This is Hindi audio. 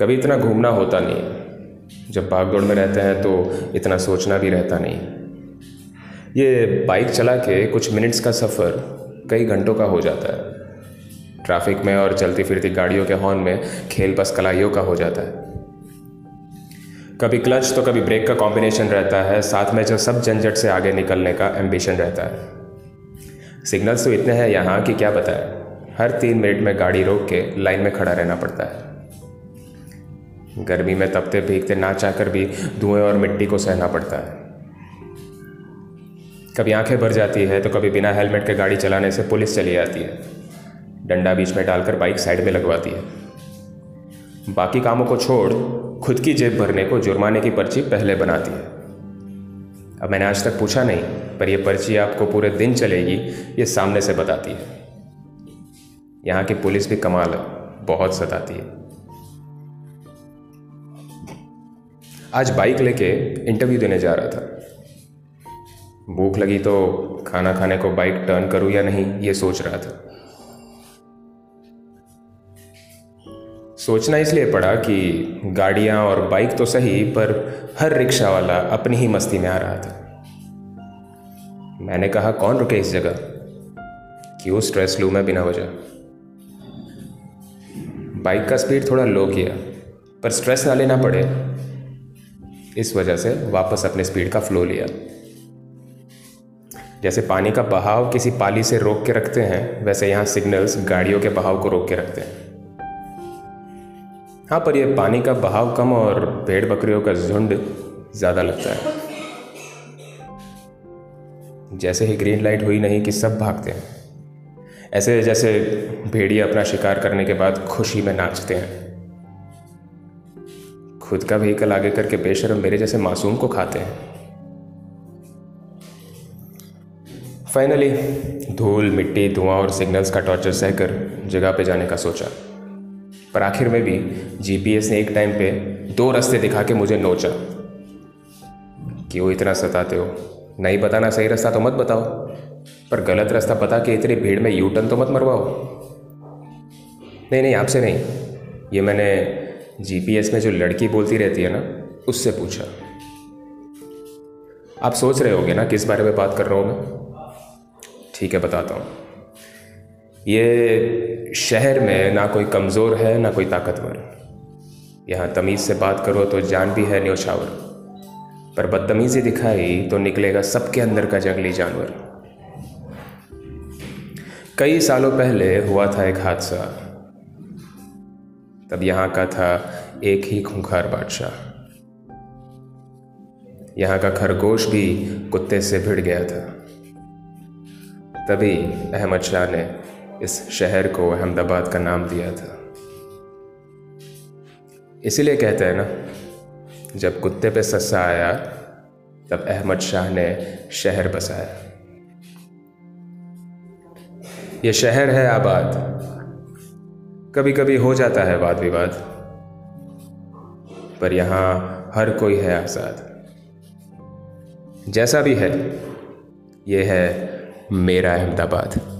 कभी इतना घूमना होता नहीं। जब भाग दौड़ में रहते हैं तो इतना सोचना भी रहता नहीं। ये बाइक चला के कुछ मिनट्स का सफ़र कई घंटों का हो जाता है। ट्रैफ़िक में और चलती फिरती गाड़ियों के हॉर्न में खेल बस कलाइयों का हो जाता है। कभी क्लच तो कभी ब्रेक का कॉम्बिनेशन रहता है। साथ में जो सब झंझट से आगे निकलने का एम्बिशन रहता है। सिग्नल्स तो इतने हैं यहाँ कि क्या बताए हर तीन मिनट में गाड़ी रोक के लाइन में खड़ा रहना पड़ता है। गर्मी में तपते, भीगते, ना चाहकर भी धुएँ और मिट्टी को सहना पड़ता है। कभी आँखें भर जाती है तो कभी बिना हेलमेट के गाड़ी चलाने से पुलिस चली आती है। डंडा बीच में डालकर बाइक साइड में लगवाती है। बाकी कामों को छोड़ खुद की जेब भरने को जुर्माने की पर्ची पहले बनाती है। अब मैंने आज तक पूछा नहीं, पर यह पर्ची आपको पूरे दिन चलेगी, ये सामने से बताती है। यहाँ की पुलिस भी कमाल है बहुत सताती है। आज बाइक लेके इंटरव्यू देने जा रहा था। भूख लगी तो खाना खाने को बाइक टर्न करूँ या नहीं, ये सोच रहा था। सोचना इसलिए पड़ा कि गाड़ियाँ और बाइक तो सही, पर हर रिक्शा वाला अपनी ही मस्ती में आ रहा था। मैंने कहा, कौन रुके इस जगह? क्यों स्ट्रेस लूँ मैं बिना वजह? बाइक का स्पीड थोड़ा लो किया, पर स्ट्रेस ना लेना पड़े। इस वजह से वापस अपने स्पीड का फ्लो लिया। जैसे पानी का बहाव किसी पाली से रोक के रखते हैं, वैसे यहाँ सिग्नल्स गाड़ियों के बहाव को रोक के रखते हैं। हाँ पर यह पानी का बहाव कम और भेड़ बकरियों का झुंड ज़्यादा लगता है। जैसे ही ग्रीन लाइट हुई नहीं कि सब भागते हैं। ऐसे जैसे भेड़िया अपना शिकार करने के बाद खुशी में नाचते हैं। खुद का व्हीकल आगे करके बेशरम मेरे जैसे मासूम को खाते हैं। फाइनली धूल, मिट्टी, धुआँ और सिग्नल्स का टॉर्चर सहकर जगह पे जाने का सोचा। पर आखिर में भी जीपीएस ने एक टाइम पे दो रास्ते दिखा के मुझे नोचा। क्यों इतना सताते हो? नहीं बताना सही रास्ता तो मत बताओ। पर गलत रास्ता बता के इतनी भीड़ में यू टर्न तो मत मरवाओ। नहीं नहीं, आपसे नहीं। ये मैंने जीपीएस में जो लड़की बोलती रहती है ना, उससे पूछा। आप सोच रहे होगे ना, किस बारे में बात कर रहा हूँ मैं? ठीक है, बताता हूँ। ये शहर में ना कोई कमज़ोर है, ना कोई ताकतवर। यहाँ तमीज़ से बात करो तो जान भी है न्योछावर। पर बदतमीज़ी दिखाई तो निकलेगा सबके अंदर का जंगली जानवर। कई सालों पहले हुआ था एक हादसा। तब यहाँ का था एक ही खूंखार बादशाह। यहाँ का खरगोश भी कुत्ते से भिड़ गया था। तभी अहमद शाह ने इस शहर को अहमदाबाद का नाम दिया था। इसीलिए कहते हैं ना, जब कुत्ते पे सस्सा आया, तब अहमद शाह ने शहर बसाया। ये शहर है आबाद। कभी कभी हो जाता है वाद विवाद। पर यहाँ हर कोई है आज़ाद। जैसा भी है यह है मेरा अहमदाबाद।